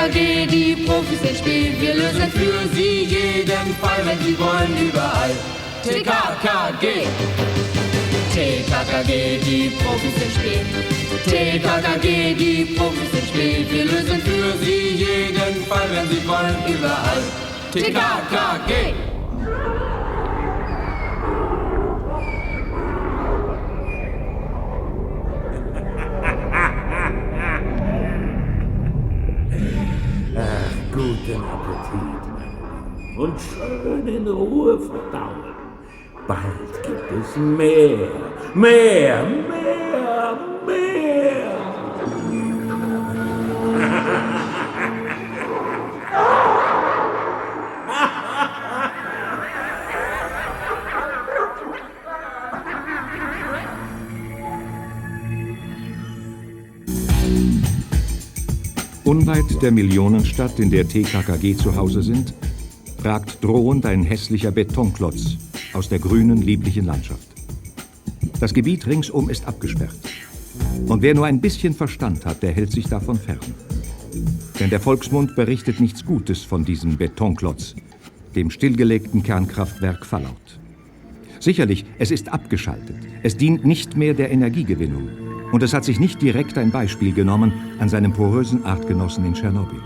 TKKG, die Profis ins Spiel. Wir lösen für sie jeden Fall, wenn sie wollen, überall. TKKG. TKKG, die Profis ins Spiel. TKKG, die Profis ins Spiel. Wir lösen für sie jeden Fall, wenn sie wollen, überall. TKKG. Guten Appetit, meine Lieben. Und schön in Ruhe verdauen. Bald gibt es mehr, mehr, mehr, mehr. Unweit der Millionenstadt, in der TKKG zu Hause sind, ragt drohend ein hässlicher Betonklotz aus der grünen, lieblichen Landschaft. Das Gebiet ringsum ist abgesperrt. Und wer nur ein bisschen Verstand hat, der hält sich davon fern. Denn der Volksmund berichtet nichts Gutes von diesem Betonklotz, dem stillgelegten Kernkraftwerk Fallout. Sicherlich, es ist abgeschaltet. Es dient nicht mehr der Energiegewinnung. Und es hat sich nicht direkt ein Beispiel genommen an seinem porösen Artgenossen in Tschernobyl.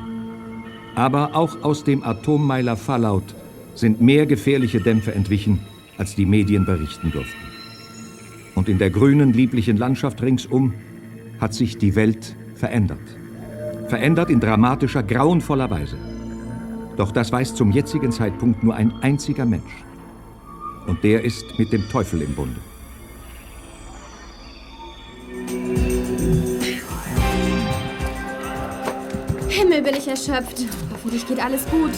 Aber auch aus dem Atommeiler Fallout sind mehr gefährliche Dämpfe entwichen, als die Medien berichten durften. Und in der grünen, lieblichen Landschaft ringsum hat sich die Welt verändert. Verändert in dramatischer, grauenvoller Weise. Doch das weiß zum jetzigen Zeitpunkt nur ein einziger Mensch. Und der ist mit dem Teufel im Bunde. Ich erschöpft. Hoffentlich geht alles gut.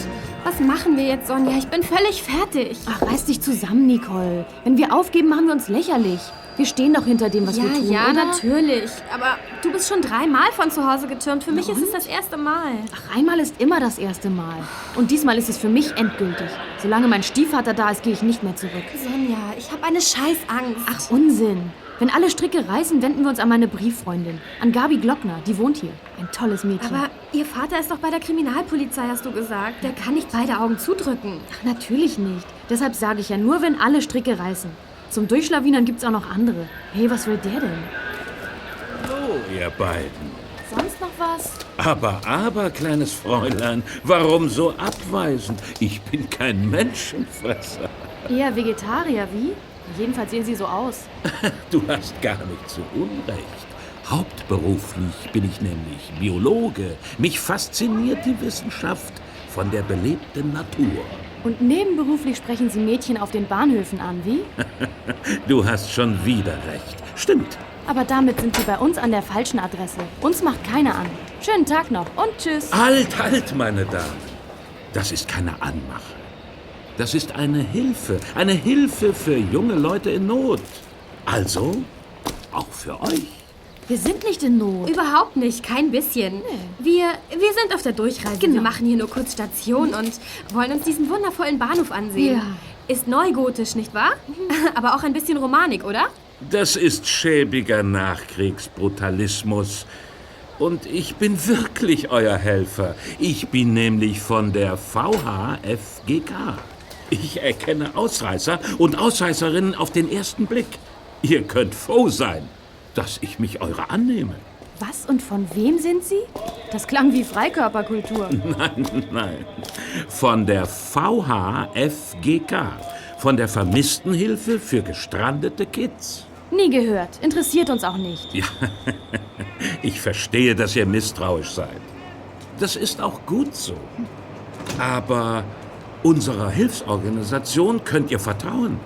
Was machen wir jetzt, Sonja? Ich bin völlig fertig. Ach, reiß dich zusammen, Nicole. Wenn wir aufgeben, machen wir uns lächerlich. Wir stehen doch hinter dem, was ja, wir tun, ja, oder? natürlich. Aber du bist schon dreimal von zu Hause getürmt. Für mich ist es das erste Mal. Ach, einmal ist immer das erste Mal. Und diesmal ist es für mich endgültig. Solange mein Stiefvater da ist, gehe ich nicht mehr zurück. Sonja, ich habe eine Scheißangst. Ach, Unsinn. Wenn alle Stricke reißen, wenden wir uns an meine Brieffreundin. An Gabi Glockner, die wohnt hier. Ein tolles Mädchen. Aber ihr Vater ist doch bei der Kriminalpolizei, hast du gesagt. Der kann nicht beide Augen zudrücken. Ach, natürlich nicht. Deshalb sage ich ja nur, wenn alle Stricke reißen. Zum Durchschlawinern gibt's auch noch andere. Hey, was will der denn? So, ihr beiden. Sonst noch was? Aber, aber, kleines Fräulein, warum so abweisend? Ich bin kein Menschenfresser. Eher Vegetarier, wie? Jedenfalls sehen Sie so aus. Du hast gar nicht so unrecht. Hauptberuflich bin ich nämlich Biologe. Mich fasziniert die Wissenschaft von der belebten Natur. Und nebenberuflich sprechen Sie Mädchen auf den Bahnhöfen an, wie? Du hast schon wieder recht. Stimmt. Aber damit sind Sie bei uns an der falschen Adresse. Uns macht keiner an. Schönen Tag noch und tschüss. Halt, halt, meine Damen. Das ist keine Anmache. Das ist eine Hilfe. Eine Hilfe für junge Leute in Not. Also, auch für euch. Wir sind nicht in Not. Überhaupt nicht, kein bisschen. Wir, wir sind auf der Durchreise. Genau. Wir machen hier nur kurz Station und wollen uns diesen wundervollen Bahnhof ansehen. Ja. Ist neugotisch, nicht wahr? Aber auch ein bisschen Romanik, oder? Das ist schäbiger Nachkriegsbrutalismus. Und ich bin wirklich euer Helfer. Ich bin nämlich von der VHFGK. Ich erkenne Ausreißer und Ausreißerinnen auf den ersten Blick. Ihr könnt froh sein, dass ich mich eurer annehme. Was und von wem sind Sie? Das klang wie Freikörperkultur. Nein, nein. Von der VHFGK. Von der Vermisstenhilfe für gestrandete Kids. Nie gehört. Interessiert uns auch nicht. Ja, ich verstehe, dass ihr misstrauisch seid. Das ist auch gut so. Aber unserer Hilfsorganisation könnt ihr vertrauen.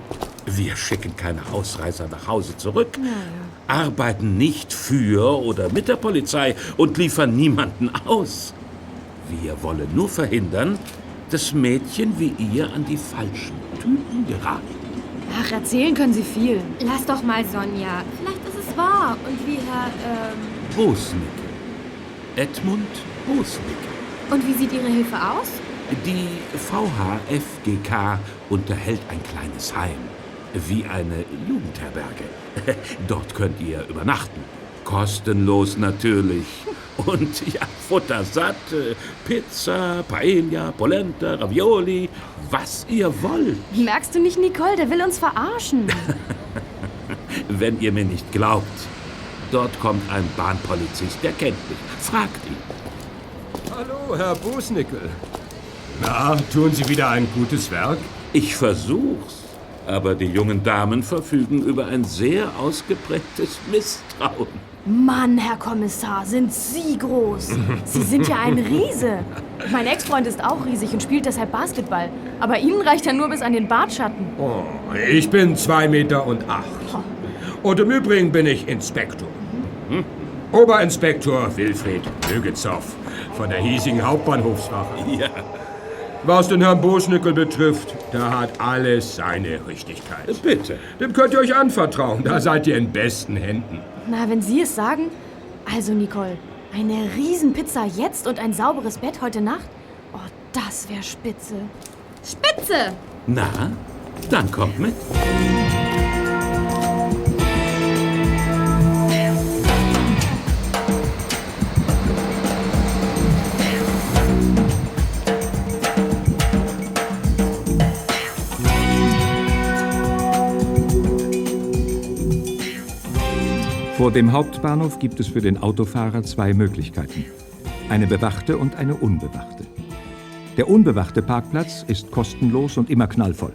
Wir schicken keine Ausreißer nach Hause zurück, arbeiten nicht für oder mit der Polizei und liefern niemanden aus. Wir wollen nur verhindern, dass Mädchen wie ihr an die falschen Typen geraten. Ach, erzählen können Sie viel. Lass doch mal, Sonja. Vielleicht ist es wahr. Und wie Herr, ähm... Bosnicke. Edmund Bosnicke. Und wie sieht Ihre Hilfe aus? Die VHFGK unterhält ein kleines Heim, wie eine Jugendherberge. Dort könnt ihr übernachten. Kostenlos natürlich. Und ja, futtersatt, äh, Pizza, Paella, Polenta, Ravioli, was ihr wollt. Merkst du nicht, Nicole? Der will uns verarschen. Wenn ihr mir nicht glaubt, dort kommt ein Bahnpolizist, der kennt mich. Fragt ihn. Hallo, Herr Bußnickel. Na, tun Sie wieder ein gutes Werk? Ich versuch's. Aber die jungen Damen verfügen über ein sehr ausgeprägtes Misstrauen. Mann, Herr Kommissar, sind Sie groß. Sie sind ja ein Riese. Mein Ex-Freund ist auch riesig und spielt deshalb Basketball. Aber Ihnen reicht er nur bis an den Bartschatten. Oh, ich bin zwei Meter und acht. Und im Übrigen bin ich Inspektor. Hm? Oberinspektor Wilfried Mögezow von der hiesigen Hauptbahnhofswache. Ja, Was den Herrn Bußnickel betrifft, da hat alles seine Richtigkeit. bitte. Dem könnt ihr euch anvertrauen, da seid ihr in besten Händen. Na, wenn Sie es sagen. Also, Nicole, eine Riesenpizza jetzt und ein sauberes Bett heute Nacht? Oh, das wäre spitze. Spitze! Na, dann kommt mit. Vor dem Hauptbahnhof gibt es für den Autofahrer zwei Möglichkeiten. Eine bewachte und eine unbewachte. Der unbewachte Parkplatz ist kostenlos und immer knallvoll.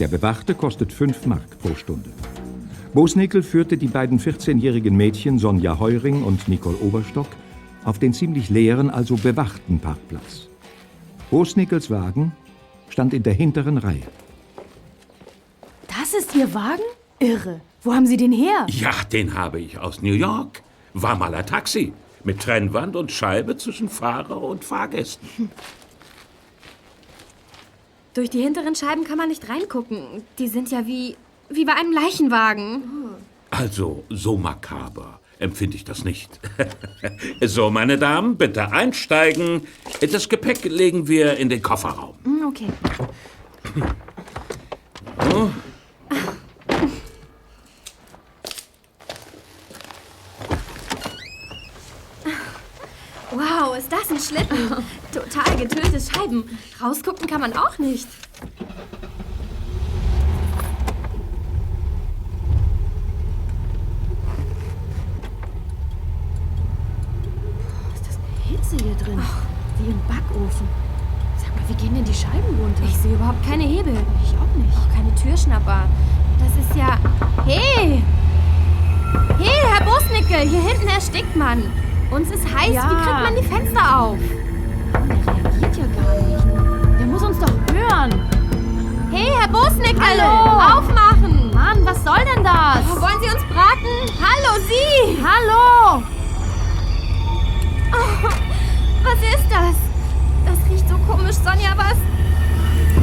Der bewachte kostet 5 Mark pro Stunde. Bosnickel führte die beiden 14-jährigen Mädchen Sonja Heuring und Nicole Oberstock auf den ziemlich leeren, also bewachten Parkplatz. Bosnickels Wagen stand in der hinteren Reihe. Das ist Ihr Wagen? Irre. Wo haben Sie den her? Ja, den habe ich aus New York. War mal ein Taxi. Mit Trennwand und Scheibe zwischen Fahrer und Fahrgästen. Durch die hinteren Scheiben kann man nicht reingucken. Die sind ja wie, wie bei einem Leichenwagen. Also, so makaber empfinde ich das nicht. so, meine Damen, bitte einsteigen. Das Gepäck legen wir in den Kofferraum. Hm, Okay. Wow, ist das ein Schlitten? Total getönte Scheiben. Rausgucken kann man auch nicht. Ist das eine Hitze hier drin? Wie im Backofen. Sag mal, wie gehen denn die Scheiben runter? Ich sehe überhaupt keine Hebel. Ich auch nicht. Auch keine Türschnapper. Das ist ja... Hey! Hey, Herr Busnickel, hier hinten erstickt man. Uns ist heiß. Ja. Wie kriegt man die Fenster auf? Der reagiert ja gar nicht. Der muss uns doch hören. Hey, Herr Busnickel! Hallo! Aufmachen! Mann, was soll denn das? Oh, wollen Sie uns braten? Hallo, Sie! Hallo! Was ist das? Das riecht so komisch, Sonja, was?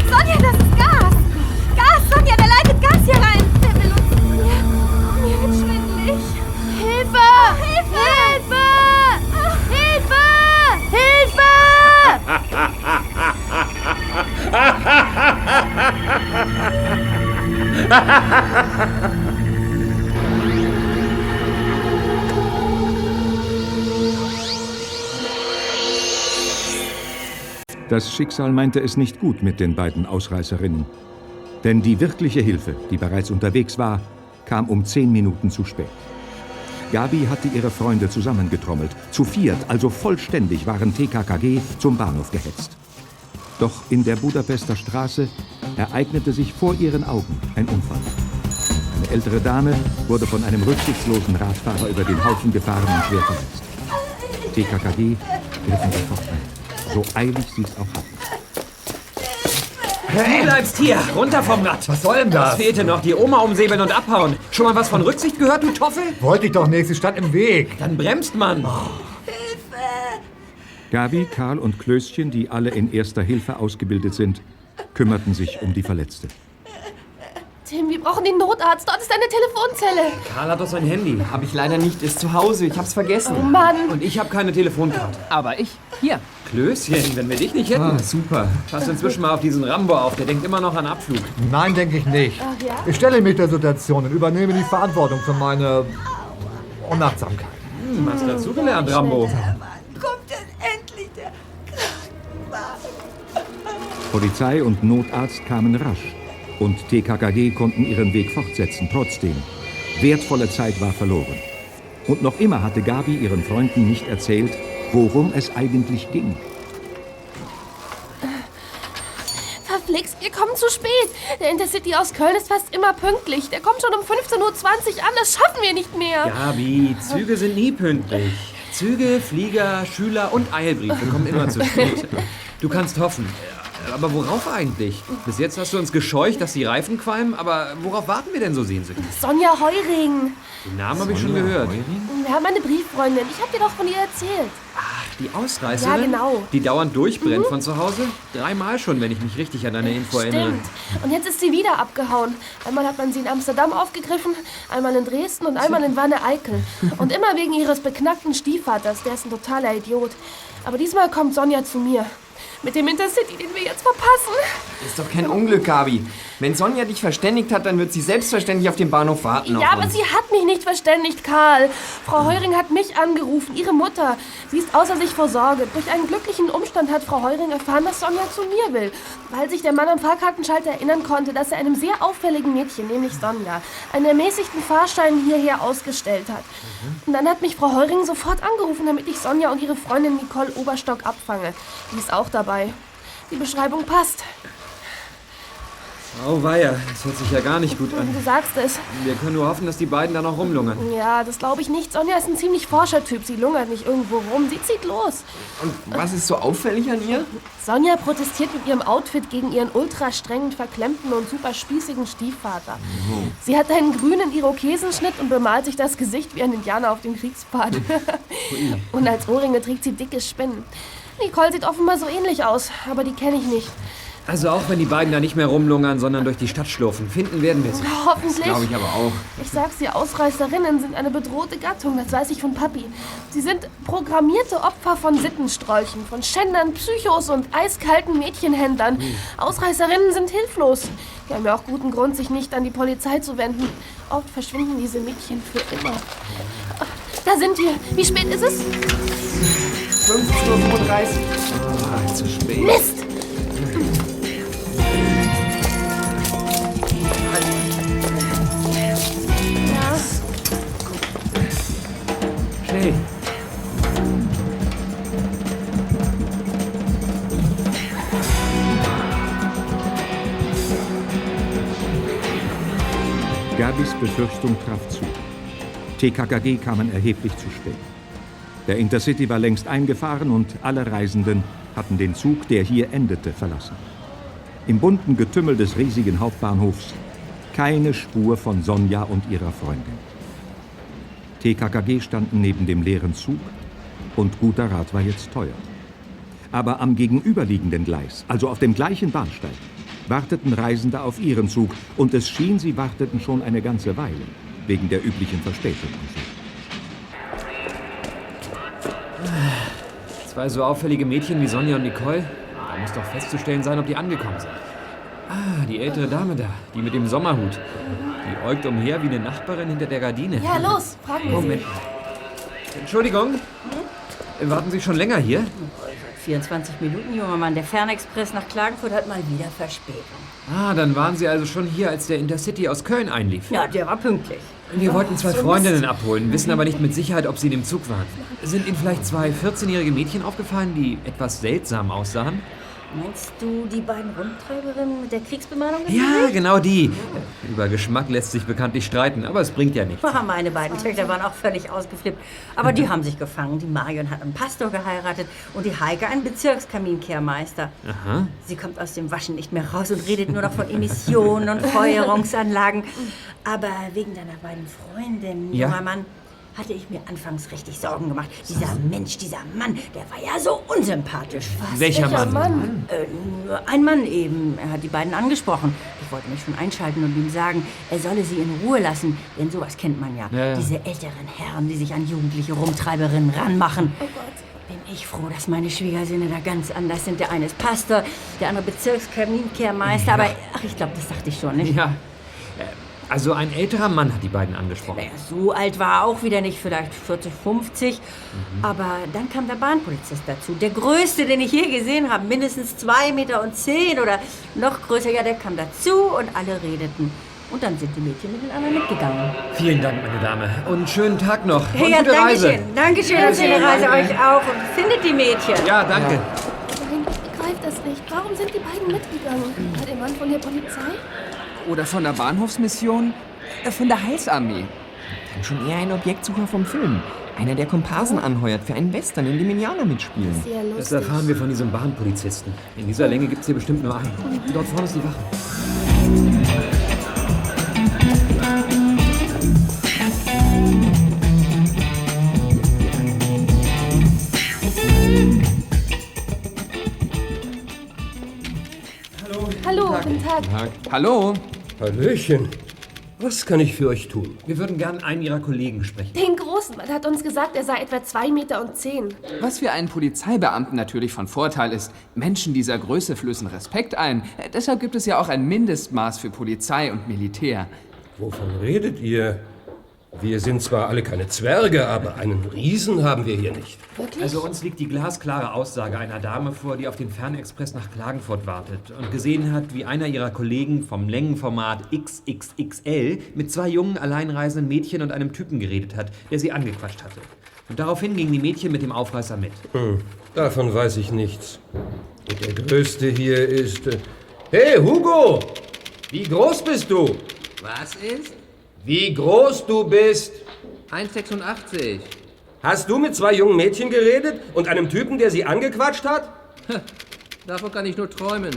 Sonja, das ist Gas! Gas, Sonja, der leitet Gas hier rein! Der will uns... Mir, mir wird schwindelig. Hilfe! Hilfe! Hilfe! Hilfe! Hilfe! Das Schicksal meinte es nicht gut mit den beiden Ausreißerinnen. Denn die wirkliche Hilfe, die bereits unterwegs war, kam um zehn Minuten zu spät. Gabi hatte ihre Freunde zusammengetrommelt. Zu viert, also vollständig, waren TKKG zum Bahnhof gehetzt. Doch in der Budapester Straße ereignete sich vor ihren Augen ein Unfall. Eine ältere Dame wurde von einem rücksichtslosen Radfahrer über den Haufen gefahren und schwer verletzt. TKKG griffen sofort ein. So eilig sie es auch hatten. Du bleibst hier, runter vom Rad. Was soll denn das? Es fehlte noch, die Oma umsäbeln und abhauen. Schon mal was von Rücksicht gehört, du Toffel? Wollte ich doch nicht, sie stand im Weg. Dann bremst man. Gabi, Karl und Klößchen, die alle in erster Hilfe ausgebildet sind, kümmerten sich um die Verletzte. Tim, wir brauchen den Notarzt. Dort ist eine Telefonzelle. Karl hat doch sein Handy. Hab ich leider nicht, ist zu Hause. Ich hab's vergessen. Oh Mann. Und ich habe keine Telefonkarte. Aber ich, hier. Klößchen, wenn wir dich nicht hätten. Ah, super. Pass inzwischen mal auf diesen Rambo auf. Der denkt immer noch an Abflug. Nein, denke ich nicht. Ich stelle mich der Situation und übernehme die Verantwortung für meine Unachtsamkeit. Hm, hast dazugelernt, Rambo. Kommt denn endlich der Polizei und Notarzt kamen rasch und TKKG konnten ihren Weg fortsetzen. Trotzdem, wertvolle Zeit war verloren. Und noch immer hatte Gabi ihren Freunden nicht erzählt, worum es eigentlich ging. Verflixt, wir kommen zu spät. Der Intercity aus Köln ist fast immer pünktlich. Der kommt schon um 15.20 Uhr an. Das schaffen wir nicht mehr. Gabi, Züge sind nie pünktlich. Züge, Flieger, Schüler und Eilbriefe kommen immer zu spät. Du kannst hoffen. Aber worauf eigentlich? Bis jetzt hast du uns gescheucht, dass die Reifen qualmen, aber worauf warten wir denn so sehnsüchtig? Sonja Heuring. Den Namen habe ich schon gehört. Ja, meine Brieffreundin. Ich habe dir doch von ihr erzählt. Die Ausreißerin? Ja, genau. Die dauernd durchbrennt von zu Hause? Dreimal schon, wenn ich mich richtig an deine Info erinnere. Stimmt. Und jetzt ist sie wieder abgehauen. Einmal hat man sie in Amsterdam aufgegriffen, einmal in Dresden und einmal in Wanne-Eickel. Und immer wegen ihres beknackten Stiefvaters. Der ist ein totaler Idiot. Aber diesmal kommt Sonja zu mir. Mit dem Intercity, den wir jetzt verpassen. Ist doch kein Unglück, Gabi. Wenn Sonja dich verständigt hat, dann wird sie selbstverständlich auf dem Bahnhof warten. Ja, aber uns. sie hat mich nicht verständigt, Karl. Frau Heuring hat mich angerufen, ihre Mutter. Sie ist außer sich vor Sorge. Durch einen glücklichen Umstand hat Frau Heuring erfahren, dass Sonja zu mir will. Weil sich der Mann am Fahrkartenschalter erinnern konnte, dass er einem sehr auffälligen Mädchen, nämlich Sonja, einen ermäßigten Fahrschein hierher ausgestellt hat. Und dann hat mich Frau Heuring sofort angerufen, damit ich Sonja und ihre Freundin Nicole Oberstock abfange. Die ist auch dabei. Die Beschreibung passt. Oh weia, das hört sich ja gar nicht gut an. Du sagst es. Wir können nur hoffen, dass die beiden da noch rumlungern. Ja, das glaube ich nicht. Sonja ist ein ziemlich forscher Typ. Sie lungert nicht irgendwo rum. Sie zieht los. Und was ist so auffällig an ihr? Sonja protestiert mit ihrem Outfit gegen ihren ultra strengen, verklemmten und super spießigen Stiefvater. Sie hat einen grünen Irokesenschnitt und bemalt sich das Gesicht wie ein Indianer auf dem Kriegspfad. und als Ohrringe trägt sie dicke Spinnen. Nicole sieht offenbar so ähnlich aus, aber die kenne ich nicht. Also auch wenn die beiden da nicht mehr rumlungern, sondern durch die Stadt schlurfen, finden werden wir sie. Hoffentlich. Glaube ich aber auch. Ich sag's dir, Ausreißerinnen sind eine bedrohte Gattung, das weiß ich von Papi. Sie sind programmierte Opfer von Sittenstrolchen, von Schändern, Psychos und eiskalten Mädchenhändlern. Ausreißerinnen sind hilflos. Die haben ja auch guten Grund, sich nicht an die Polizei zu wenden. Oft verschwinden diese Mädchen für immer. Da sind wir. Wie spät ist es? 15.35 Uhr. Ah, zu spät. Mist! Ja, Schnell. Gabis Befürchtung traf zu. TKKG kamen erheblich zu spät. Der Intercity war längst eingefahren und alle Reisenden hatten den Zug, der hier endete, verlassen. Im bunten Getümmel des riesigen Hauptbahnhofs keine Spur von Sonja und ihrer Freundin. TKKG standen neben dem leeren Zug und guter Rat war jetzt teuer. Aber am gegenüberliegenden Gleis, also auf dem gleichen Bahnsteig, warteten Reisende auf ihren Zug und es schien, sie warteten schon eine ganze Weile, wegen der üblichen Verspätung. Zwei so auffällige Mädchen wie Sonja und Nicole. Da muss doch festzustellen sein, ob die angekommen sind. Ah, die ältere Dame da, die mit dem Sommerhut. Die äugt umher wie eine Nachbarin hinter der Gardine. ja los, fragen wir Moment. Entschuldigung. Warten Sie schon länger hier? 24 Minuten, junger Mann. Der Fernexpress nach Klagenfurt hat mal wieder Verspätung. Ah, dann waren Sie also schon hier, als der Intercity aus Köln einlief. Ja, der war pünktlich. Wir wollten zwei Freundinnen abholen, wissen aber nicht mit Sicherheit, ob sie in dem Zug waren. Sind Ihnen vielleicht zwei 14-jährige Mädchen aufgefallen, die etwas seltsam aussahen? Meinst du die beiden Rundtreiberinnen mit der Kriegsbemalung? Ja, genau die. Über Geschmack lässt sich bekanntlich streiten, aber es bringt ja nichts. Ah, Meine beiden Töchter waren auch völlig ausgeflippt. Aber die haben sich gefangen. Die Marion hat einen Pastor geheiratet und die Heike einen Bezirkskaminkehrmeister. Aha. Sie kommt aus dem Waschen nicht mehr raus und redet nur noch von Emissionen und Feuerungsanlagen. Aber wegen deiner beiden Freundinnen, Ja? junger Mann, hatte ich mir anfangs richtig Sorgen gemacht. Dieser Mensch, dieser Mann, der war ja so unsympathisch. Was? Welcher Mann? Äh, ein Mann eben. Er hat die beiden angesprochen. Ich wollte mich schon einschalten und ihm sagen, er solle sie in Ruhe lassen. Denn sowas kennt man ja. Ja, ja. Diese älteren Herren, die sich an jugendliche Rumtreiberinnen ranmachen. Oh Gott. Bin ich froh, dass meine Schwiegersöhne da ganz anders sind. Der eine ist Pastor, der andere Bezirkskaminkehrmeister. Aber ach, ich glaube, das dachte ich schon, nicht? Ja. Also ein älterer Mann hat die beiden angesprochen. Naja, so alt war er auch wieder nicht, vielleicht 40, 50. Aber dann kam der Bahnpolizist dazu. Der größte, den ich je gesehen habe. Mindestens zwei Meter und zehn oder noch größer. Ja, der kam dazu und alle redeten. Und dann sind die Mädchen mit den anderen mitgegangen. Vielen Dank, meine Dame. Und schönen Tag noch. Und ja, gute danke Reise. schön. Dankeschön und schöne Reise euch auch. Und findet die Mädchen. Ja, danke. Nein, ich begreife das nicht. Warum sind die beiden mitgegangen? War der Mann von der Polizei? Oder von der Bahnhofsmission? Äh, Von der Heilsarmee. Dann schon eher ein Objektsucher vom Film. Einer, der Komparsen anheuert für einen Western, in dem Indianer mitspielen. Sehr lustig. Das erfahren wir von diesem Bahnpolizisten. In dieser Länge gibt es hier bestimmt nur einen. Dort vorne ist die Wache. Hallo, guten Tag. Hallo? Hallöchen. Was kann ich für euch tun? Wir würden gern einen Ihrer Kollegen sprechen. Den Großen Mann hat uns gesagt, er sei etwa zwei Meter und zehn. Was für einen Polizeibeamten natürlich von Vorteil ist, Menschen dieser Größe flößen Respekt ein. Äh, Deshalb gibt es ja auch ein Mindestmaß für Polizei und Militär. Wovon redet ihr? Wir sind zwar alle keine Zwerge, aber einen Riesen haben wir hier nicht. Wirklich? Also uns liegt die glasklare Aussage einer Dame vor, die auf den Fernexpress nach Klagenfurt wartet und gesehen hat, wie einer ihrer Kollegen vom Längenformat XXXL mit zwei jungen alleinreisenden Mädchen und einem Typen geredet hat, der sie angequatscht hatte. Und daraufhin gingen die Mädchen mit dem Aufreißer mit. Hm, davon weiß ich nichts. Und der Größte hier ist... Äh hey, Hugo! Wie groß bist du? Was ist? Wie groß du bist? 1,86. Hast du mit zwei jungen Mädchen geredet und einem Typen, der sie angequatscht hat? Davon kann ich nur träumen.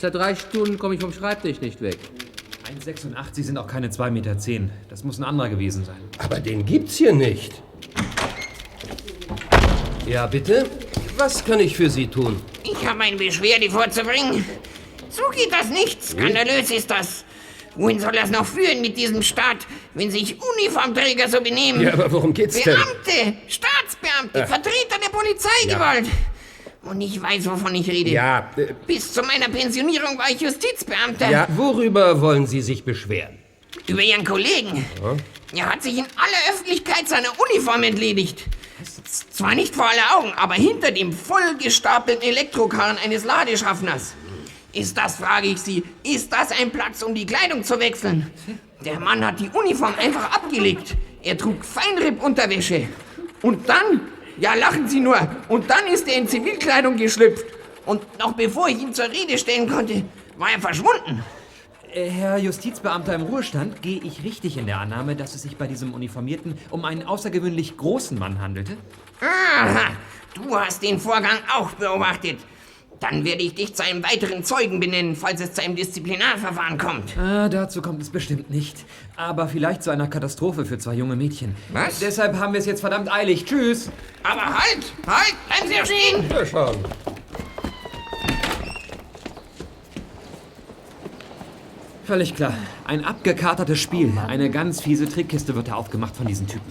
Seit drei Stunden komme ich vom Schreibtisch nicht weg. 1,86 sind auch keine 2,10 Meter. Das muss ein anderer gewesen sein. Aber den gibt's hier nicht. Ja, bitte? Was kann ich für Sie tun? Ich habe eine Beschwerde vorzubringen. So geht das nicht. Skandalös ist das. Wohin soll das noch führen mit diesem Staat, wenn sich Uniformträger so benehmen? Ja, aber worum geht's denn? Beamte, Staatsbeamte, Äh. Vertreter der Polizeigewalt. Und ich weiß, wovon ich rede. Ja, äh, Bis zu meiner Pensionierung war ich Justizbeamter. ja, worüber wollen Sie sich beschweren? Über Ihren Kollegen. Er hat sich in aller Öffentlichkeit seiner Uniform entledigt. Zwar nicht vor aller Augen, aber hinter dem vollgestapelten Elektrokarren eines Ladeschaffners. Ist das, frage ich Sie, ist das ein Platz, um die Kleidung zu wechseln? Der Mann hat die Uniform einfach abgelegt. Er trug Feinripp-Unterwäsche. Und dann, ja lachen Sie nur, und dann ist er in Zivilkleidung geschlüpft. Und noch bevor ich ihn zur Rede stellen konnte, war er verschwunden. Äh, Herr Justizbeamter im Ruhestand, gehe ich richtig in der Annahme, dass es sich bei diesem Uniformierten um einen außergewöhnlich großen Mann handelte? Aha, du hast den Vorgang auch beobachtet. Dann werde ich dich zu einem weiteren Zeugen benennen, falls es zu einem Disziplinarverfahren kommt. Ah, dazu kommt es bestimmt nicht. Aber vielleicht zu einer Katastrophe für zwei junge Mädchen. Was? Deshalb haben wir es jetzt verdammt eilig. Tschüss. Aber halt, halt, bleiben Sie doch stehen. Ja, schauen. Völlig klar. Ein abgekatertes Spiel. Eine ganz fiese Trickkiste wird da aufgemacht von diesen Typen.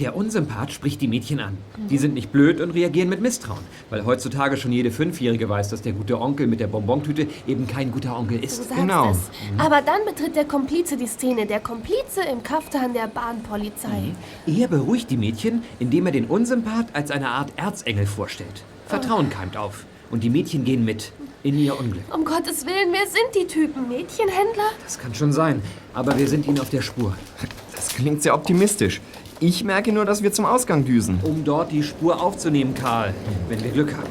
Der Unsympath spricht die Mädchen an. Die sind nicht blöd und reagieren mit Misstrauen. Weil heutzutage schon jede Fünfjährige weiß, dass der gute Onkel mit der Bonbontüte eben kein guter Onkel Du ist. sagst Genau. es. Aber dann betritt der Komplize die Szene. Der Komplize im Kaftan der Bahnpolizei. Er beruhigt die Mädchen, indem er den Unsympath als eine Art Erzengel vorstellt. Vertrauen keimt auf. Und die Mädchen gehen mit in ihr Unglück. Um Gottes Willen, wer sind die Typen? Mädchenhändler? Das kann schon sein. Aber wir sind ihnen auf der Spur. Das klingt sehr optimistisch. Ich merke nur, dass wir zum Ausgang düsen. Um dort die Spur aufzunehmen, Karl. Wenn wir Glück haben.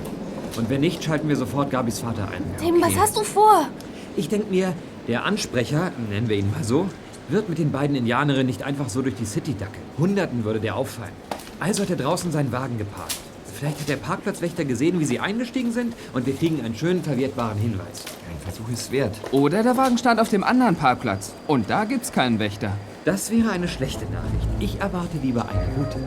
Und wenn nicht, schalten wir sofort Gabis Vater ein. Tim, was hast du vor? Ich denke mir, der Ansprecher, nennen wir ihn mal so, wird mit den beiden Indianerinnen nicht einfach so durch die City dackeln. Hunderten würde der auffallen. Also hat er draußen seinen Wagen geparkt. Vielleicht hat der Parkplatzwächter gesehen, wie sie eingestiegen sind und wir kriegen einen schönen verwertbaren Hinweis. Ein Versuch ist wert. Oder der Wagen stand auf dem anderen Parkplatz. Und da gibt's keinen Wächter. Das wäre eine schlechte Nachricht. Ich erwarte lieber eine gute.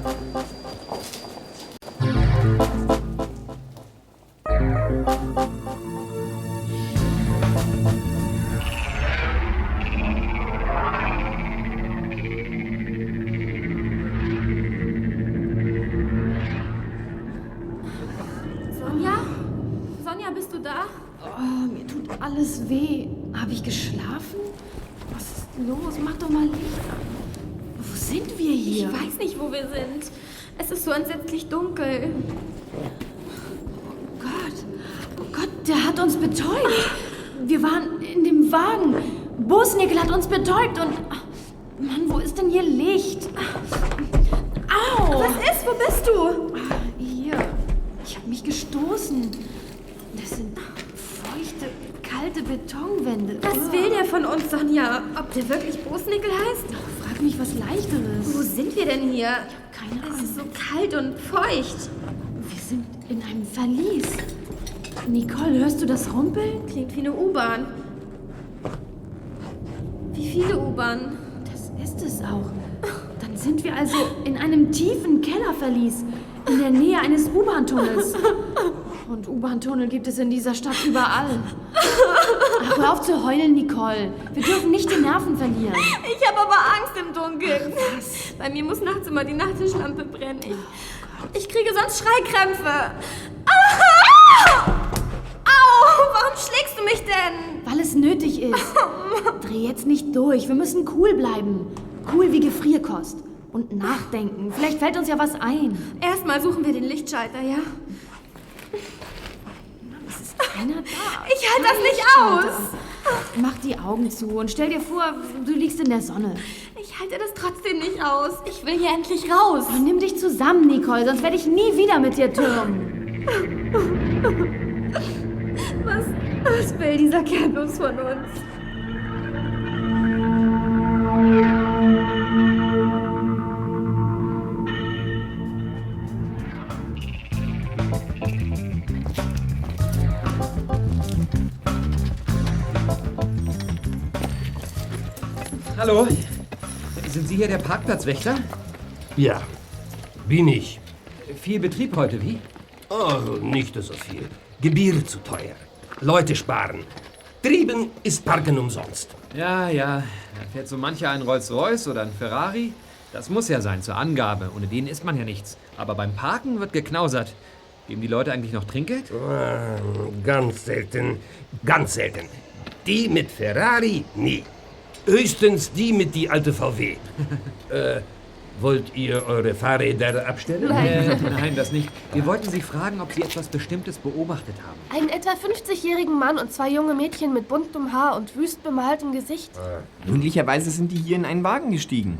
Sonja? Sonja, bist du da? Oh, mir tut alles weh. Habe ich geschlafen? Los? Mach doch mal Licht an. Wo sind wir hier? Ich weiß nicht, wo wir sind. Es ist so entsetzlich dunkel. Oh Gott. Oh Gott, der hat uns betäubt. Wir waren in dem Wagen. Bosnickel hat uns betäubt und... Mann, wo ist denn hier Licht? Au! Was ist? Wo bist du? Hier. Ich habe mich gestoßen. Das sind kalte Betonwände. Was will der von uns, Sonja? Ob der wirklich Bosnickel heißt? Frag mich was Leichteres. Wo sind wir denn hier? Keine Es Ahnung. ist so kalt und feucht. Wir sind in einem Verlies. Nicole, hörst du das Rumpeln? Klingt wie eine U-Bahn. Wie viele U-Bahnen? Das ist es auch. Dann sind wir also in einem tiefen Kellerverlies in der Nähe eines U-Bahn-Tunnels. Und U-Bahn-Tunnel gibt es in dieser Stadt überall. Ach, hör auf zu heulen, Nicole. Wir dürfen nicht die Nerven verlieren. Ich habe aber Angst im Dunkeln. Bei mir muss nachts immer die Nachttischlampe brennen. Ich, ich kriege sonst Schreikrämpfe. Ah! Au! Warum schlägst du mich denn? Weil es nötig ist. Dreh jetzt nicht durch. Wir müssen cool bleiben. Cool wie Gefrierkost. Und nachdenken. Vielleicht fällt uns ja was ein. Erstmal suchen wir den Lichtschalter, ja? Es ist keiner da. Ich halte das nicht aus. Mach die Augen zu und stell dir vor, du liegst in der Sonne. Ich halte das trotzdem nicht aus. Ich will hier endlich raus. Oh, nimm dich zusammen, Nicole, sonst werde ich nie wieder mit dir türmen. Was, was will dieser Kerl bloß von uns? Hallo? Sind Sie hier der Parkplatzwächter? Ja, bin ich. Viel Betrieb heute, wie? Oh, nicht so viel. Gebühr zu teuer. Leute sparen. Trieben ist Parken umsonst. Ja, ja. Da fährt so mancher ein Rolls-Royce oder ein Ferrari. Das muss ja sein, zur Angabe. Ohne den isst man ja nichts. Aber beim Parken wird geknausert. Geben die Leute eigentlich noch Trinkgeld? Ah, Ganz selten. Ganz selten. Die mit Ferrari nie. Höchstens die mit die alte VW. äh, wollt ihr eure Fahrräder abstellen? Äh, nein, das nicht. Wir wollten Sie fragen, ob Sie etwas Bestimmtes beobachtet haben. Einen etwa 50-jährigen Mann und zwei junge Mädchen mit buntem Haar und wüst bemaltem Gesicht. Möglicherweise sind die hier in einen Wagen gestiegen.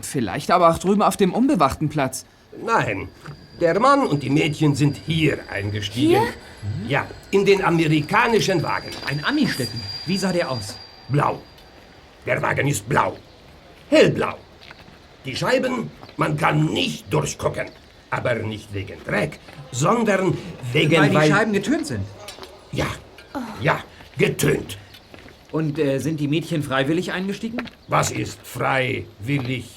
Vielleicht aber auch drüben auf dem unbewachten Platz. Nein, der Mann und die Mädchen sind hier eingestiegen. Hier? Ja, in den amerikanischen Wagen. Ein Ami-Schlitten. Wie sah der aus? Blau. Der Wagen ist blau. Hellblau. Die Scheiben, man kann nicht durchgucken. Aber nicht wegen Dreck, sondern wegen... Weil die Scheiben getönt sind. Ja, ja, getönt. Und äh, sind die Mädchen freiwillig eingestiegen? Was ist freiwillig?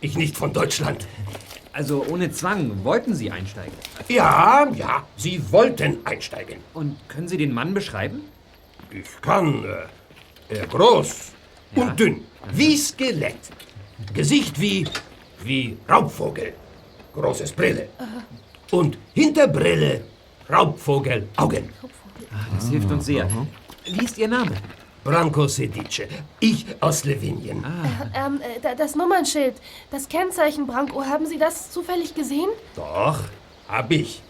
Ich nicht von Deutschland. Also ohne Zwang wollten Sie einsteigen. Ja, ja, sie wollten einsteigen. Und können Sie den Mann beschreiben? Ich kann, äh, er groß und dünn, wie Skelett. Gesicht wie, wie Raubvogel. Großes Brille. Und hinter Brille Raubvogelaugen. Das hilft uns sehr. Wie ist Ihr Name? Branko Sedice. Ich aus Slowenien. Ähm, äh, da- das Nummernschild, das Kennzeichen Branko, haben Sie das zufällig gesehen? Doch, hab ich.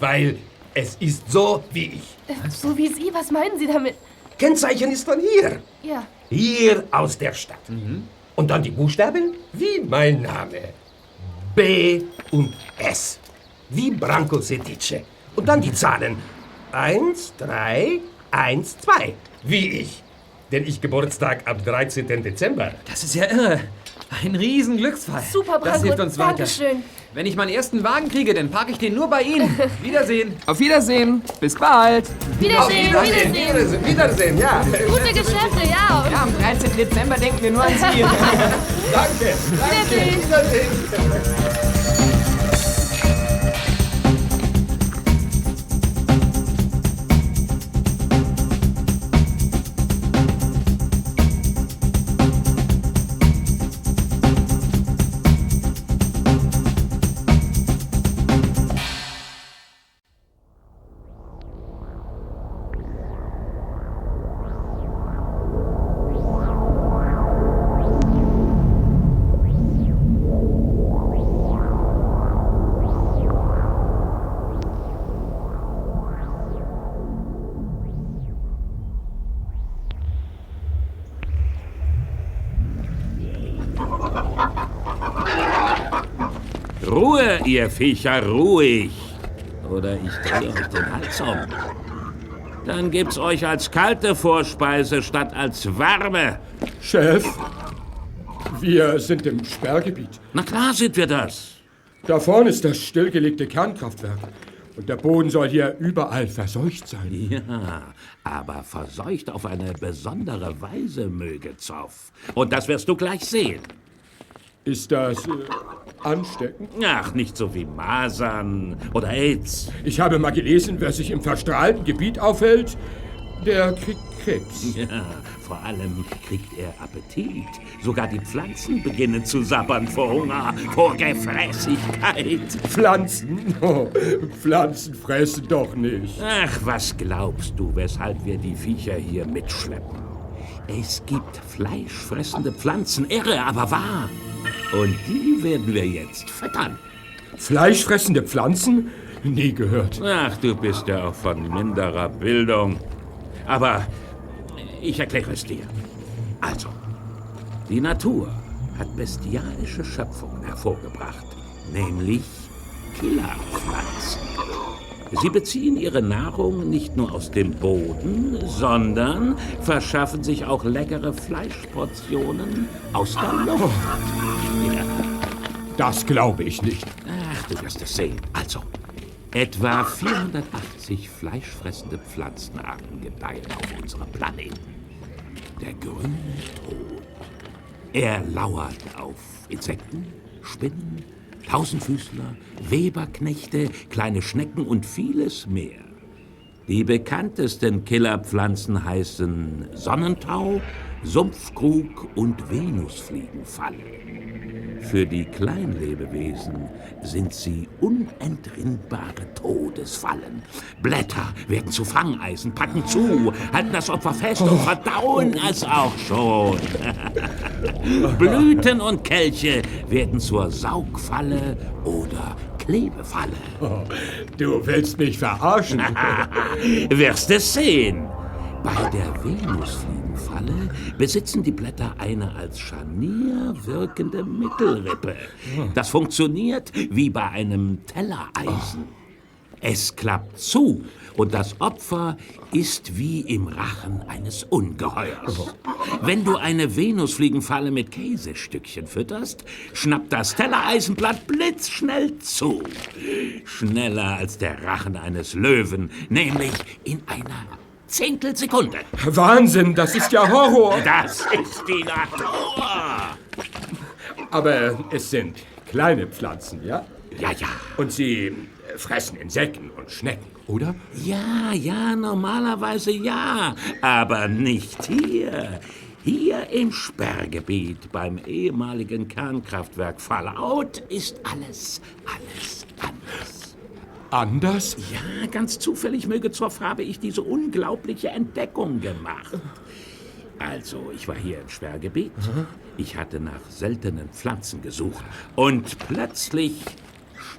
Weil es ist so wie ich. Äh, So wie Sie, was meinen Sie damit? Kennzeichen ist von hier. Ja. Hier aus der Stadt. Und dann die Buchstaben wie mein Name. B und S. Wie Branko Sedice. Und dann die Zahlen. Eins, drei, eins, zwei. Wie ich. Denn ich Geburtstag am 13. Dezember. Das ist ja irre. Ein Riesenglücksfall. Super, Branko. Das hilft uns weiter. Dankeschön. Wenn ich meinen ersten Wagen kriege, dann parke ich den nur bei Ihnen. Wiedersehen. Auf Wiedersehen. Bis bald. Wiedersehen, Wiedersehen. Wiedersehen, Wiedersehen, ja. Gute Geschäfte, ja. Ja, am 13. Dezember denken wir nur an Sie. Danke. Wiedersehen. Wiedersehen. Ruhe, ihr Viecher, ruhig. Oder ich drehe euch den Hals um. Dann gibt's euch als kalte Vorspeise statt als warme. Chef, wir sind im Sperrgebiet. Na klar sind wir das. Da vorne ist das stillgelegte Kernkraftwerk. Und der Boden soll hier überall verseucht sein. Ja, aber verseucht auf eine besondere Weise, möge Zoff. Und das wirst du gleich sehen. Ist das äh, ansteckend? Ach, nicht so wie Masern oder AIDS. Ich habe mal gelesen, wer sich im verstrahlten Gebiet aufhält, der kriegt Krebs. Ja, vor allem kriegt er Appetit. Sogar die Pflanzen beginnen zu sabbern vor Hunger, vor Gefräßigkeit. Pflanzen? Oh, Pflanzen fressen doch nicht. Ach, was glaubst du, weshalb wir die Viecher hier mitschleppen? Es gibt fleischfressende Pflanzen, irre, aber wahr. Und die werden wir jetzt füttern. Fleischfressende Pflanzen? Nie gehört. Ach, du bist ja auch von minderer Bildung. Aber ich erkläre es dir. Also, die Natur hat bestialische Schöpfungen hervorgebracht, nämlich Killerpflanzen. Sie beziehen ihre Nahrung nicht nur aus dem Boden, sondern verschaffen sich auch leckere Fleischportionen aus der Luft. Ja. Das glaube ich nicht. Ach, du wirst es sehen. Also, etwa 480 fleischfressende Pflanzenarten gedeihen auf unserem Planeten. Der grüne Tod. Er lauert auf Insekten, Spinnen, Tausendfüßler, Weberknechte, kleine Schnecken und vieles mehr. Die bekanntesten Killerpflanzen heißen Sonnentau, Sumpfkrug und Venusfliegenfalle. Für die Kleinlebewesen sind sie unentrinnbare Todesfallen. Blätter werden zu Fangeisen, packen zu, halten das Opfer fest und verdauen es auch schon. Blüten und Kelche werden zur Saugfalle oder Klebefalle. Oh, du willst mich verarschen? Wirst es sehen. Bei der Venusfliegenfalle besitzen die Blätter eine als Scharnier wirkende Mittelrippe. Das funktioniert wie bei einem Tellereisen. Es klappt zu und das Opfer ist wie im Rachen eines Ungeheuers. Wenn du eine Venusfliegenfalle mit Käsestückchen fütterst, schnappt das Tellereisenblatt blitzschnell zu. Schneller als der Rachen eines Löwen, nämlich in einer Zehntelsekunde. Wahnsinn, das ist ja Horror. Das ist die Natur. Aber es sind kleine Pflanzen, ja? Ja, ja. Und sie fressen Insekten und Schnecken, oder? Ja, ja, normalerweise ja. Aber nicht hier. Hier im Sperrgebiet beim ehemaligen Kernkraftwerk Fallout ist alles, alles anders. Anders? Ja, ganz zufällig, möge Zoff, habe ich diese unglaubliche Entdeckung gemacht. Also, ich war hier im Sperrgebiet. Ich hatte nach seltenen Pflanzen gesucht. Und plötzlich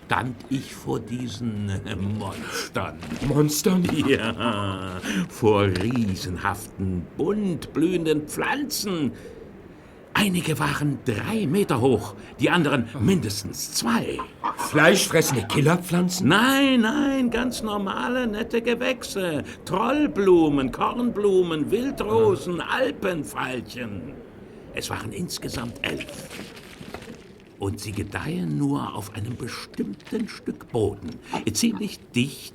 stand ich vor diesen Monstern. Monstern? Ja, vor riesenhaften, bunt blühenden Pflanzen. Einige waren drei Meter hoch, die anderen mindestens zwei. Fleischfressende Killerpflanzen? Nein, nein, ganz normale, nette Gewächse. Trollblumen, Kornblumen, Wildrosen, Alpenfeilchen. Es waren insgesamt elf. Und sie gedeihen nur auf einem bestimmten Stück Boden, ziemlich dicht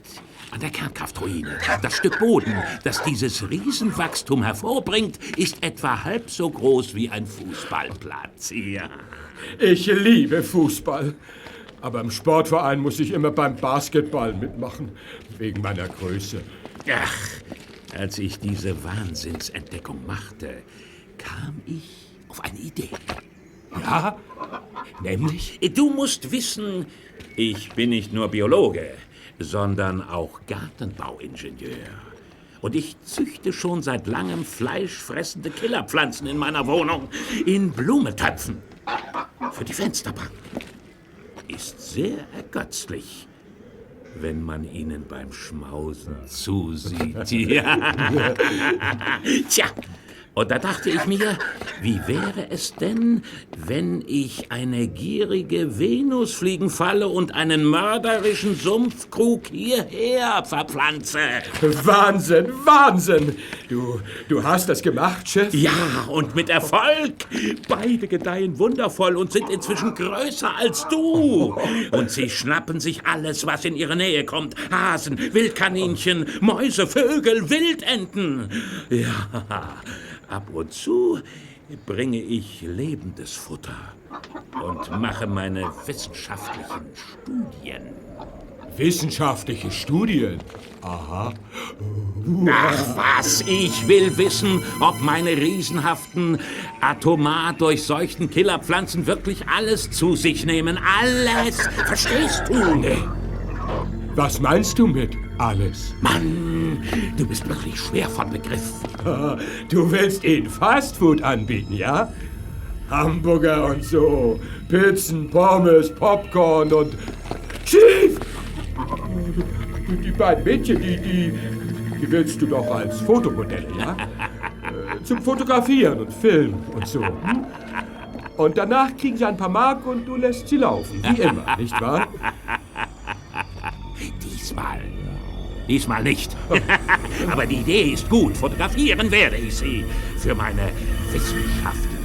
an der Kernkraftruine. Das Stück Boden, das dieses Riesenwachstum hervorbringt, ist etwa halb so groß wie ein Fußballplatz. Ja. Ich liebe Fußball. Aber im Sportverein muss ich immer beim Basketball mitmachen, wegen meiner Größe. Ach, als ich diese Wahnsinnsentdeckung machte, kam ich auf eine Idee. Ja? Nämlich? Du musst wissen, ich bin nicht nur Biologe, sondern auch Gartenbauingenieur. Und ich züchte schon seit langem fleischfressende Killerpflanzen in meiner Wohnung in Blumentöpfen. Für die Fensterbank. Ist sehr ergötzlich, wenn man ihnen beim Schmausen zusieht. Ja. Tja, Und da dachte ich mir, wie wäre es denn, wenn ich eine gierige Venus fliegen falle und einen mörderischen Sumpfkrug hierher verpflanze? Wahnsinn, Wahnsinn! Du, du hast das gemacht, Chef? Ja, und mit Erfolg. Beide gedeihen wundervoll und sind inzwischen größer als du. Und sie schnappen sich alles, was in ihre Nähe kommt. Hasen, Wildkaninchen, Mäuse, Vögel, Wildenten. Ja, ab und zu bringe ich lebendes Futter und mache meine wissenschaftlichen Studien. Wissenschaftliche Studien? Aha. Ach was, ich will wissen, ob meine riesenhaften, atomar durchseuchten Killerpflanzen wirklich alles zu sich nehmen. Alles! Verstehst du? Nee. Was meinst du mit alles? Mann, du bist wirklich schwer von Begriff. Du willst ihnen Fastfood anbieten, ja? Hamburger und so, Pizzen, Pommes, Popcorn und... Schief! Die beiden Mädchen, die, die, die willst du doch als Fotomodelle, ja? Äh, Zum Fotografieren und Filmen und so. hm? Und danach kriegen sie ein paar Mark und du lässt sie laufen, wie immer, nicht wahr? Diesmal. Diesmal nicht. Aber die Idee ist gut. Fotografieren werde ich sie für meine wissenschaftlichen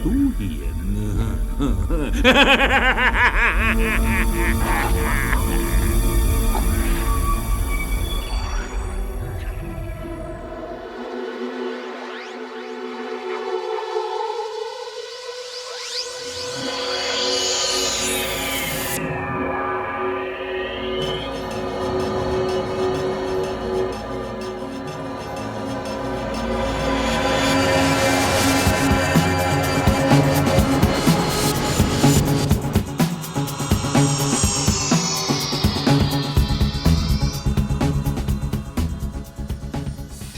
Studien.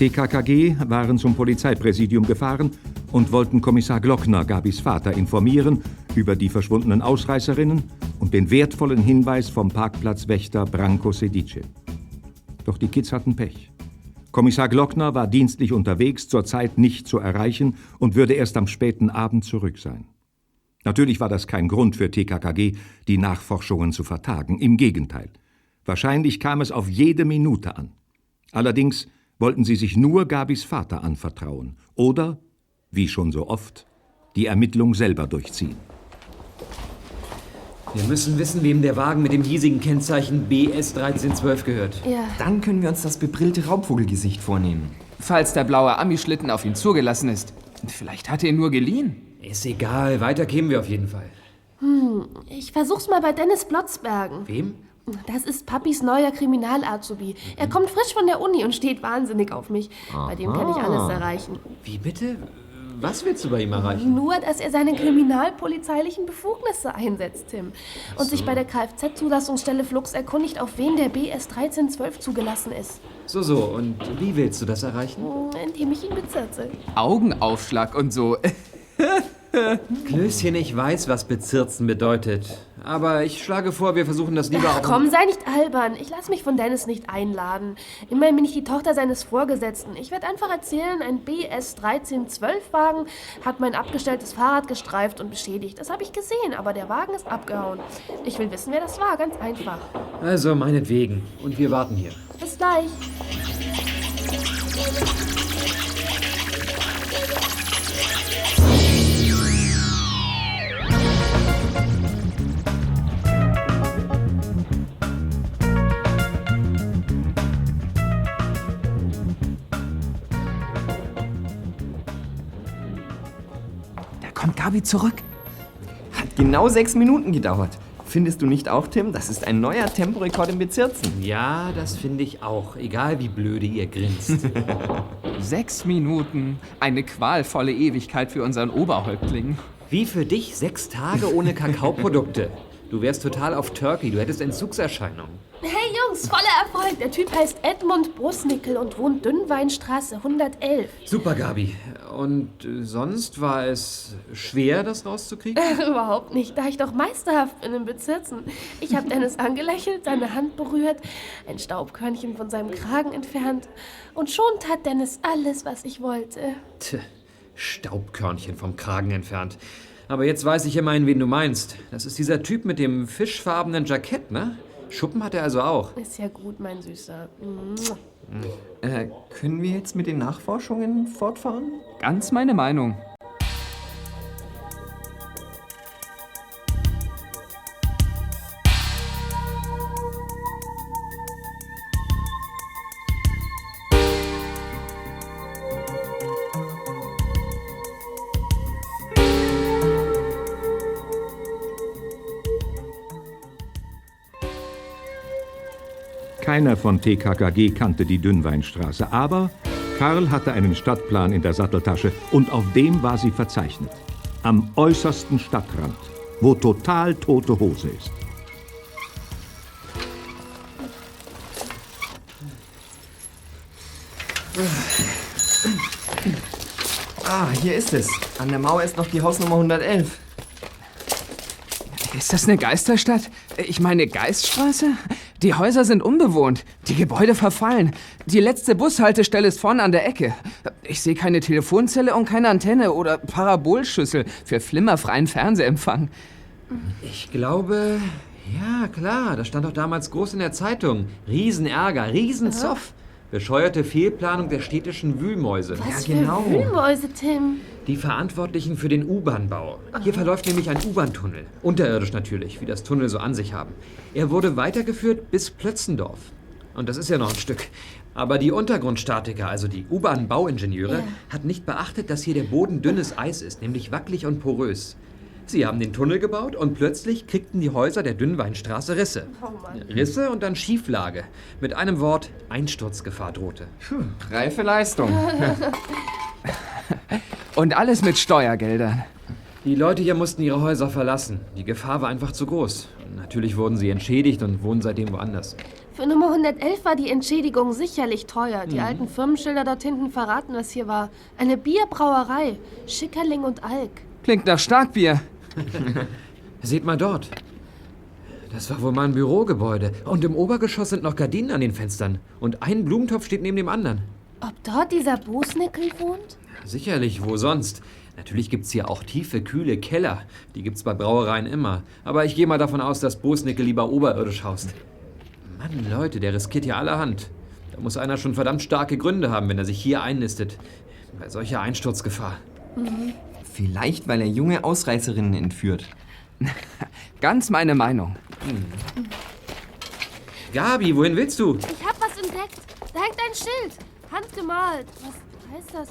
TKKG waren zum Polizeipräsidium gefahren und wollten Kommissar Glockner, Gabis Vater, informieren über die verschwundenen Ausreißerinnen und den wertvollen Hinweis vom Parkplatzwächter Branko Sedice. Doch die Kids hatten Pech. Kommissar Glockner war dienstlich unterwegs, zur Zeit nicht zu erreichen und würde erst am späten Abend zurück sein. Natürlich war das kein Grund für TKKG, die Nachforschungen zu vertagen. Im Gegenteil. Wahrscheinlich kam es auf jede Minute an. Allerdings wollten sie sich nur Gabis Vater anvertrauen oder, wie schon so oft, die Ermittlung selber durchziehen. Wir müssen wissen, wem der Wagen mit dem hiesigen Kennzeichen BS 1312 gehört. Ja. Dann können wir uns das bebrillte Raubvogelgesicht vornehmen. Falls der blaue Ami-Schlitten auf ihn zugelassen ist. Vielleicht hat er ihn nur geliehen. Ist egal, weiter kämen wir auf jeden Fall. Hm, ich versuch's mal bei Dennis Blotzbergen. Wem? Das ist Papis neuer Kriminalazubi. Er kommt frisch von der Uni und steht wahnsinnig auf mich. Bei dem kann ich alles erreichen. Wie bitte? Was willst du bei ihm erreichen? Nur, dass er seine kriminalpolizeilichen Befugnisse einsetzt, Tim. Und sich bei der Kfz-Zulassungsstelle Flux erkundigt, auf wen der BS 1312 zugelassen ist. So, so. Und wie willst du das erreichen? Indem ich ihn bezirze. Augenaufschlag und so. Klößchen, ich weiß, was bezirzen bedeutet. Aber ich schlage vor, wir versuchen das lieber Ach auch... komm, sei nicht albern. Ich lass mich von Dennis nicht einladen. Immerhin bin ich die Tochter seines Vorgesetzten. Ich werde einfach erzählen, ein BS 1312-Wagen hat mein abgestelltes Fahrrad gestreift und beschädigt. Das habe ich gesehen, aber der Wagen ist abgehauen. Ich will wissen, wer das war. Ganz einfach. Also, meinetwegen. Und wir warten hier. Bis gleich. Gabi zurück. Hat genau sechs Minuten gedauert. Findest du nicht auch, Tim? Das ist ein neuer Temporekord im Bezirzen. Ja, das finde ich auch. Egal wie blöde ihr grinst. Sechs Minuten. Eine qualvolle Ewigkeit für unseren Oberhäuptling. Wie für dich sechs Tage ohne Kakaoprodukte. Du wärst total auf Turkey. Du hättest Entzugserscheinungen. Hey Jungs, voller Erfolg. Der Typ heißt Edmund Brusnickel und wohnt Dünnweinstraße 111. Super, Gabi. Und äh, sonst war es schwer, das rauszukriegen? Überhaupt nicht, da ich doch meisterhaft bin im Bezirzen. Ich habe Dennis angelächelt, seine Hand berührt, ein Staubkörnchen von seinem Kragen entfernt und schon tat Dennis alles, was ich wollte. Tch, Staubkörnchen vom Kragen entfernt. Aber jetzt weiß ich immerhin, wen du meinst. Das ist dieser Typ mit dem fischfarbenen Jackett, ne? Schuppen hat er also auch. Ist ja gut, mein Süßer. Äh, können wir jetzt mit den Nachforschungen fortfahren? Ganz meine Meinung. Keiner von TKKG kannte die Dünnweinstraße, aber Karl hatte einen Stadtplan in der Satteltasche und auf dem war sie verzeichnet. Am äußersten Stadtrand, wo total tote Hose ist. Ah, hier ist es. An der Mauer ist noch die Hausnummer 111. Ist das eine Geisterstadt? Ich meine Geiststraße? Die Häuser sind unbewohnt, die Gebäude verfallen. Die letzte Bushaltestelle ist vorne an der Ecke. Ich sehe keine Telefonzelle und keine Antenne oder Parabolschüssel für flimmerfreien Fernsehempfang. Ich glaube, ja klar, das stand doch damals groß in der Zeitung. Riesenärger, Riesenzoff. Bescheuerte Fehlplanung der städtischen Wühlmäuse. Was für Wühlmäuse, Tim? Die Verantwortlichen für den U-Bahn-Bau. Hier verläuft nämlich ein U-Bahn-Tunnel. Unterirdisch natürlich, wie das Tunnel so an sich haben. Er wurde weitergeführt bis Plötzendorf. Und das ist ja noch ein Stück. Aber die Untergrundstatiker, also die U-Bahn-Bauingenieure, Ja. hat nicht beachtet, dass hier der Boden dünnes Eis ist, nämlich wackelig und porös. Sie haben den Tunnel gebaut und plötzlich kriegten die Häuser der Dünnweinstraße Risse. Oh. Risse und dann Schieflage. Mit einem Wort Einsturzgefahr drohte. Reife Leistung. Und alles mit Steuergeldern. Die Leute hier mussten ihre Häuser verlassen. Die Gefahr war einfach zu groß. Natürlich wurden sie entschädigt und wohnen seitdem woanders. Für Nummer 111 war die Entschädigung sicherlich teuer. Die Mhm. alten Firmenschilder dort hinten verraten, was hier war. Eine Bierbrauerei. Schickerling und Alk. Klingt nach Starkbier. Seht mal dort. Das war wohl mal ein Bürogebäude. Und im Obergeschoss sind noch Gardinen an den Fenstern. Und ein Blumentopf steht neben dem anderen. Ob dort dieser Bosnickel wohnt? Sicherlich, wo sonst? Natürlich gibt's hier auch tiefe, kühle Keller. Die gibt's bei Brauereien immer. Aber ich gehe mal davon aus, dass Bosnickel lieber oberirdisch haust. Mann, Leute, der riskiert hier allerhand. Da muss einer schon verdammt starke Gründe haben, wenn er sich hier einnistet. Bei solcher Einsturzgefahr. Vielleicht, weil er junge Ausreißerinnen entführt. Ganz meine Meinung. Gabi, wohin willst du? Ich hab was entdeckt. Da hängt ein Schild. Handgemalt. Was heißt das?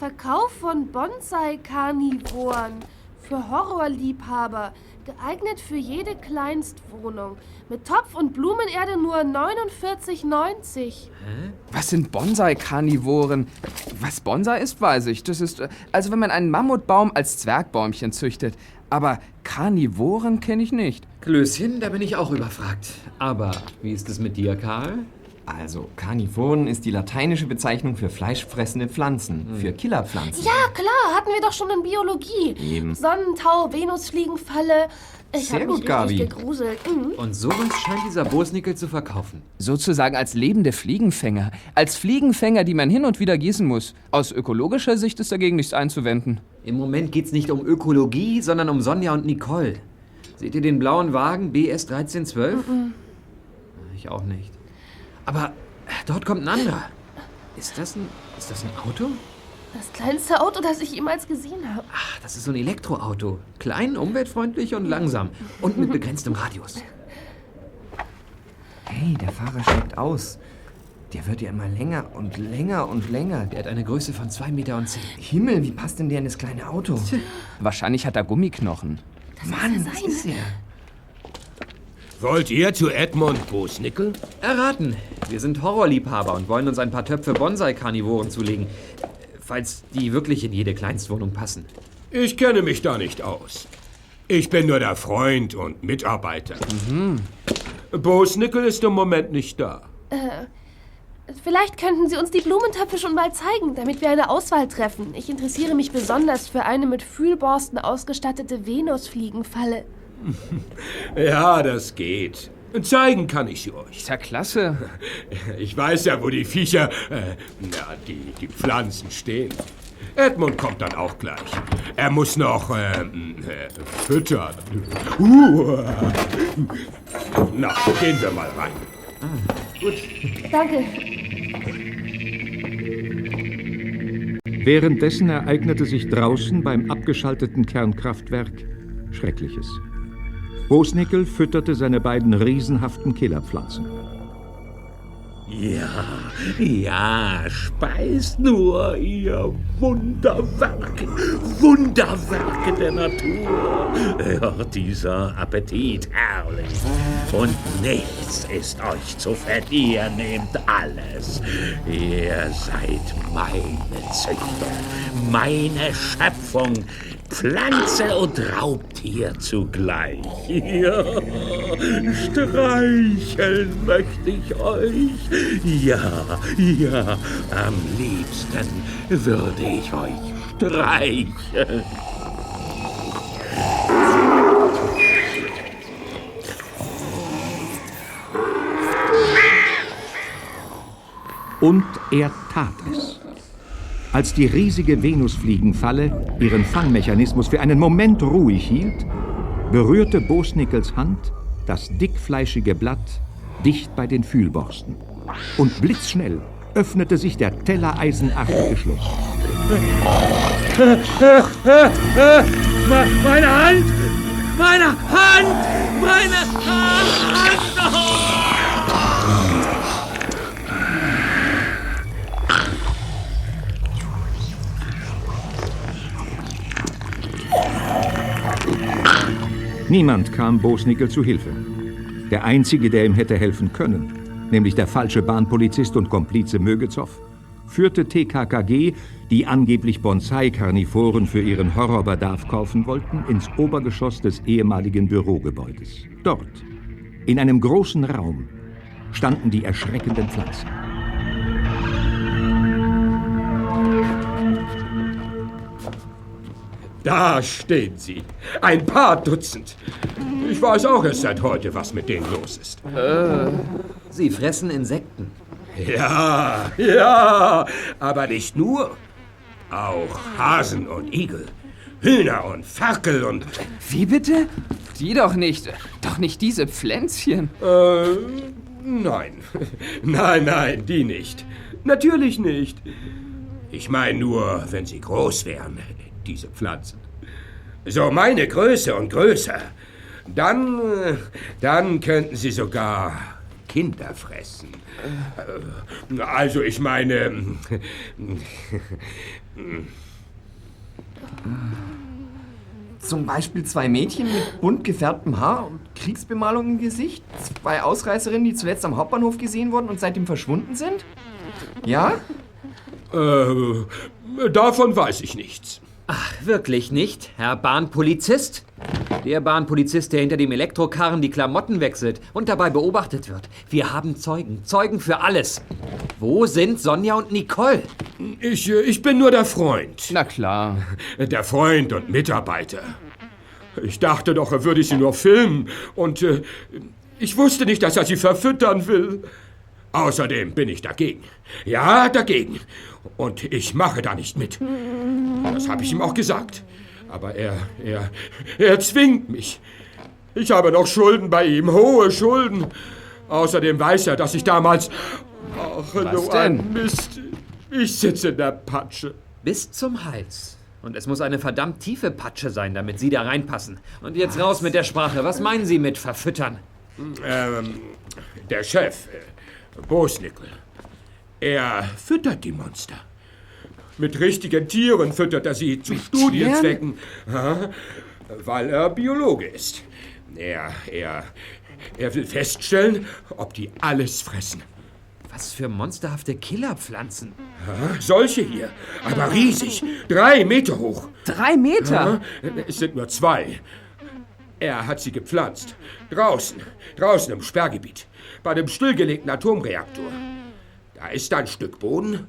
Verkauf von Bonsai-Karnivoren. Für Horrorliebhaber. Geeignet für jede Kleinstwohnung. Mit Topf und Blumenerde nur 49,90. Was sind Bonsai-Karnivoren? Was Bonsai ist, weiß ich. Das ist, äh, also wenn man einen Mammutbaum als Zwergbäumchen züchtet. Aber Karnivoren kenne ich nicht. Klößchen, da bin ich auch überfragt. Aber wie ist es mit dir, Karl? Also, Karnivoren ist die lateinische Bezeichnung für fleischfressende Pflanzen, Hm. für Killerpflanzen. Ja, klar, hatten wir doch schon in Biologie. Eben. Sonnentau, Venusfliegenfalle. Ich Sehr hab gut, mich Gabi. gegruselt. Mhm. Und sowas scheint dieser Bosnickel zu verkaufen. Sozusagen als lebende Fliegenfänger. Als Fliegenfänger, die man hin und wieder gießen muss. Aus ökologischer Sicht ist dagegen nichts einzuwenden. Im Moment geht's nicht um Ökologie, sondern um Sonja und Nicole. Seht ihr den blauen Wagen BS 1312? Mhm. Ich auch nicht. Aber äh, dort kommt ein anderer. Ist das ein, ist das ein Auto? Das kleinste Auto, das ich jemals gesehen habe. Ach, das ist so ein Elektroauto. Klein, umweltfreundlich und langsam. Und mit begrenztem Radius. Hey, der Fahrer steigt aus. Der wird ja immer länger und länger und länger. Der hat eine Größe von 2,10 Meter. Und zehn. Himmel, wie passt denn der in das kleine Auto? Wahrscheinlich hat er Gummiknochen. Mann, was ist er? Wollt ihr zu Edmund Bosnickel? Erraten. Wir sind Horrorliebhaber und wollen uns ein paar Töpfe Bonsai-Karnivoren zulegen. Falls die wirklich in jede Kleinstwohnung passen. Ich kenne mich da nicht aus. Ich bin nur der Freund und Mitarbeiter. Bosnickel ist im Moment nicht da. Äh, vielleicht könnten Sie uns die Blumentöpfe schon mal zeigen, damit wir eine Auswahl treffen. Ich interessiere mich besonders für eine mit Fühlborsten ausgestattete Venusfliegenfalle. Ja, das geht. Zeigen kann ich sie euch. Ist ja klasse. Ich weiß ja, wo die Viecher, äh, na, die, die Pflanzen stehen. Edmund kommt dann auch gleich. Er muss noch ähm, äh, füttern. Uh. Na, gehen wir mal rein. Danke. Währenddessen ereignete sich draußen beim abgeschalteten Kernkraftwerk Schreckliches. Bosnickel fütterte seine beiden riesenhaften Killerpflanzen. Ja, ja, speist nur, ihr Wunderwerke, Wunderwerke der Natur. Ja, dieser Appetit herrlich. Und nichts ist euch zu fett, ihr nehmt alles. Ihr seid meine Züchtung, meine Schöpfung, Pflanze und Raubtier zugleich. Ja, streicheln möchte ich euch. Ja, ja, am liebsten würde ich euch streicheln. Und er tat es. Als die riesige Venusfliegenfalle ihren Fangmechanismus für einen Moment ruhig hielt, berührte Bosnickels Hand das dickfleischige Blatt dicht bei den Fühlborsten. Und blitzschnell öffnete sich der tellereisenartige Schluss. Meine Hand! Meine Hand! Meine Hand! Niemand kam Bosnickel zu Hilfe. Der Einzige, der ihm hätte helfen können, nämlich der falsche Bahnpolizist und Komplize Mögezow, führte TKKG, die angeblich Bonsai-Karnivoren für ihren Horrorbedarf kaufen wollten, ins Obergeschoss des ehemaligen Bürogebäudes. Dort, in einem großen Raum, standen die erschreckenden Pflanzen. Da stehen sie. Ein paar Dutzend. Ich weiß auch erst seit heute, was mit denen los ist. Äh, sie fressen Insekten. Ja, ja, aber nicht nur. Auch Hasen und Igel. Hühner und Ferkel und... Wie bitte? Die doch nicht. Doch nicht diese Pflänzchen. Äh, nein. Nein, nein, die nicht. Natürlich nicht. Ich meine nur, wenn sie groß wären, diese Pflanzen. So meine Größe und größer. Dann, äh, dann könnten sie sogar Kinder fressen. Äh, Also ich meine... Zum Beispiel zwei Mädchen mit bunt gefärbtem Haar und Kriegsbemalung im Gesicht. Zwei Ausreißerinnen, die zuletzt am Hauptbahnhof gesehen wurden und seitdem verschwunden sind. Ja? Äh, davon weiß ich nichts. Ach, wirklich nicht, Herr Bahnpolizist? Der Bahnpolizist, der hinter dem Elektrokarren die Klamotten wechselt und dabei beobachtet wird. Wir haben Zeugen. Zeugen für alles. Wo sind Sonja und Nicole? Ich, äh, ich bin nur der Freund. Na klar. Der Freund und Mitarbeiter. Ich dachte doch, er würde sie nur filmen. Und äh, ich wusste nicht, dass er sie verfüttern will. Außerdem bin ich dagegen. Ja, dagegen. Und ich mache da nicht mit. Das habe ich ihm auch gesagt. Aber er, er, er zwingt mich. Ich habe noch Schulden bei ihm, hohe Schulden. Außerdem weiß er, dass ich damals... Ach, Was so ein Mist. Ich sitze in der Patsche. Bis zum Hals. Und es muss eine verdammt tiefe Patsche sein, damit Sie da reinpassen. Und jetzt raus mit der Sprache. Was meinen Sie mit verfüttern? Ähm, der Chef, Bosnickel, er füttert die Monster. Mit richtigen Tieren füttert er sie zu Studienzwecken. Ja, weil er Biologe ist. Er, er, er will feststellen, ob die alles fressen. Was für monsterhafte Killerpflanzen. Ja, solche hier, aber riesig. Drei Meter hoch. Drei Meter? Ja, es sind nur zwei. Er hat sie gepflanzt. Draußen, draußen im Sperrgebiet. Bei dem stillgelegten Atomreaktor. Da ist ein Stück Boden.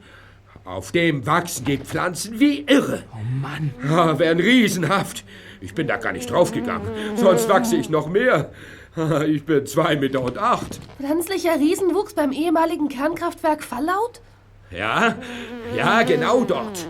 Auf dem wachsen die Pflanzen wie irre. Oh Mann. Ja, wären riesenhaft. Ich bin da gar nicht draufgegangen. Sonst wachse ich noch mehr. Ich bin zwei Meter und acht. Pflanzlicher Riesenwuchs beim ehemaligen Kernkraftwerk Fallaut? Ja, ja, genau dort.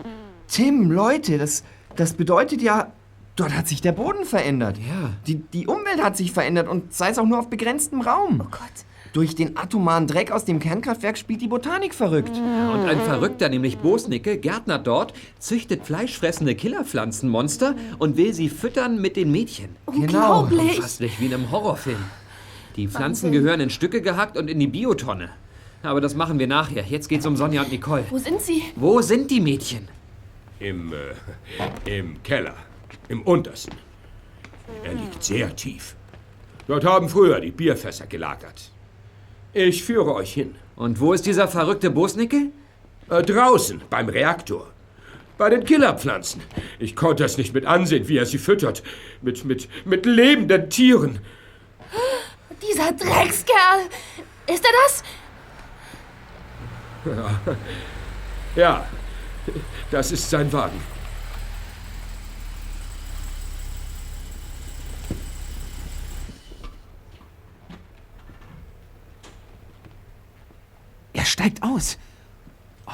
Tim, Leute, das, das bedeutet ja, dort hat sich der Boden verändert. Ja. Die, die Umwelt hat sich verändert und sei es auch nur auf begrenztem Raum. Oh Gott. Durch den atomaren Dreck aus dem Kernkraftwerk spielt die Botanik verrückt. Und ein Verrückter, nämlich Bosnicke, Gärtner dort, züchtet fleischfressende Killerpflanzenmonster und will sie füttern mit den Mädchen. Unglaublich. Unfasslich wie in einem Horrorfilm. Die Pflanzen Wahnsinn. gehören in Stücke gehackt und in die Biotonne. Aber das machen wir nachher. Jetzt geht's um Sonja und Nicole. Wo sind sie? Wo sind die Mädchen? Im, äh, im Keller. Im untersten. Er liegt sehr tief. Dort haben früher die Bierfässer gelagert. Ich führe euch hin. Und wo ist dieser verrückte Bosnicke? Äh, draußen, beim Reaktor. Bei den Killerpflanzen. Ich konnte es nicht mit ansehen, wie er sie füttert. Mit, mit, mit lebenden Tieren. Dieser Dreckskerl. Ist er das? Ja. ja, das ist sein Wagen. Er steigt aus. Oh,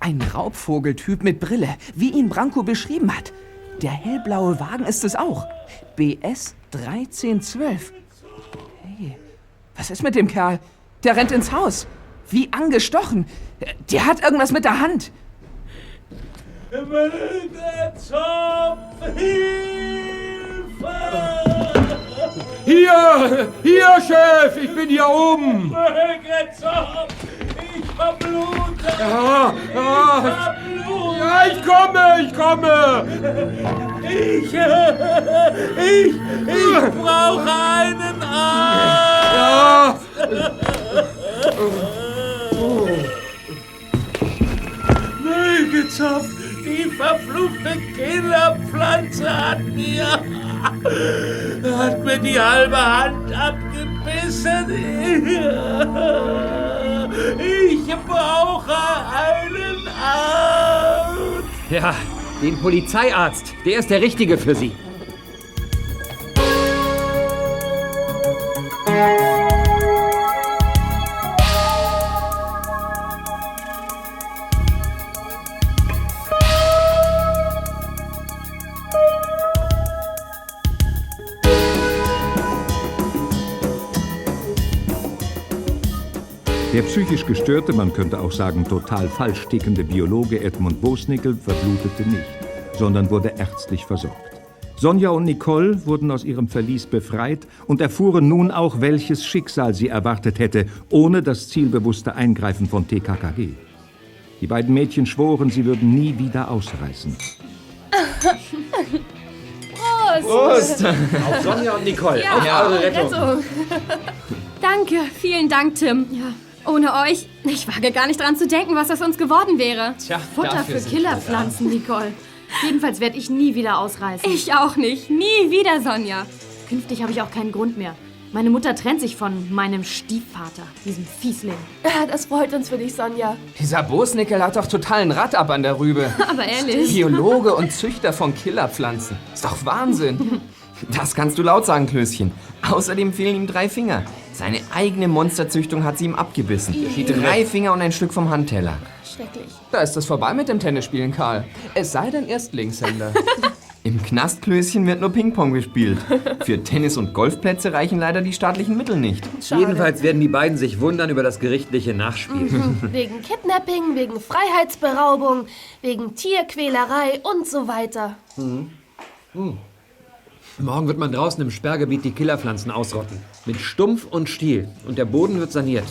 ein Raubvogeltyp mit Brille, wie ihn Branko beschrieben hat. Der hellblaue Wagen ist es auch. BS 1312. Hey, was ist mit dem Kerl? Der rennt ins Haus. Wie angestochen. Der hat irgendwas mit der Hand. Hier! Hier, Chef! Ich bin hier oben! Ich verblute! Ja, ja, ja, ich komme, ich komme! Ich, ich, ich brauche einen Arzt! Ja! Müllgezopf, die verfluchte Killerpflanze hat mir, hat mir die halbe Hand abgebissen. Ich brauche einen Arzt. Ja, den Polizeiarzt. Der ist der Richtige für Sie. Der psychisch gestörte, man könnte auch sagen total falsch tickende Biologe Edmund Bosnickel verblutete nicht, sondern wurde ärztlich versorgt. Sonja und Nicole wurden aus ihrem Verlies befreit und erfuhren nun auch, welches Schicksal sie erwartet hätte, ohne das zielbewusste Eingreifen von TKKG. Die beiden Mädchen schworen, sie würden nie wieder ausreißen. Prost! Prost! Auf Sonja und Nicole. Ja, Auf eure Rettung. Rettung. Danke, vielen Dank, Tim. Ja. Ohne euch, ich wage gar nicht dran zu denken, was aus uns geworden wäre. Tja, Futter für Killerpflanzen, Nicole. Jedenfalls werde ich nie wieder ausreißen. Ich auch nicht. Nie wieder, Sonja. Künftig habe ich auch keinen Grund mehr. Meine Mutter trennt sich von meinem Stiefvater, diesem Fiesling. Ah, Das freut uns für dich, Sonja. Dieser Bosnickel hat doch totalen Rad ab an der Rübe. Aber ehrlich. Biologe und Züchter von Killerpflanzen. Ist doch Wahnsinn. Das kannst du laut sagen, Klößchen. Außerdem fehlen ihm drei Finger. Seine eigene Monsterzüchtung hat sie ihm abgebissen. Ih. Drei Finger und ein Stück vom Handteller. Schrecklich. Da ist es vorbei mit dem Tennisspielen, Karl. Es sei denn Erstlingshänder. Im Knastklößchen wird nur Ping-Pong gespielt. Für Tennis- und Golfplätze reichen leider die staatlichen Mittel nicht. Jedenfalls werden die beiden sich wundern über das gerichtliche Nachspiel. Wegen Kidnapping, wegen Freiheitsberaubung, wegen Tierquälerei und so weiter. Mhm. Mhm. Morgen wird man draußen im Sperrgebiet die Killerpflanzen ausrotten. Mit Stumpf und Stiel. Und der Boden wird saniert.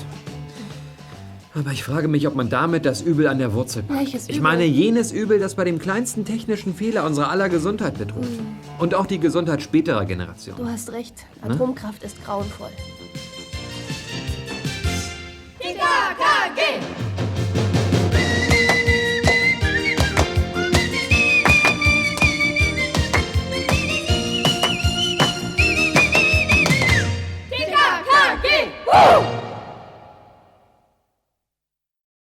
Aber ich frage mich, ob man damit das Übel an der Wurzel packt. Welches Übel? Ich meine jenes Übel, das bei dem kleinsten technischen Fehler unsere aller Gesundheit bedroht. Mhm. Und auch die Gesundheit späterer Generationen. Du hast recht. Hm? Atomkraft ne? ist grauenvoll. PKKG! Woo!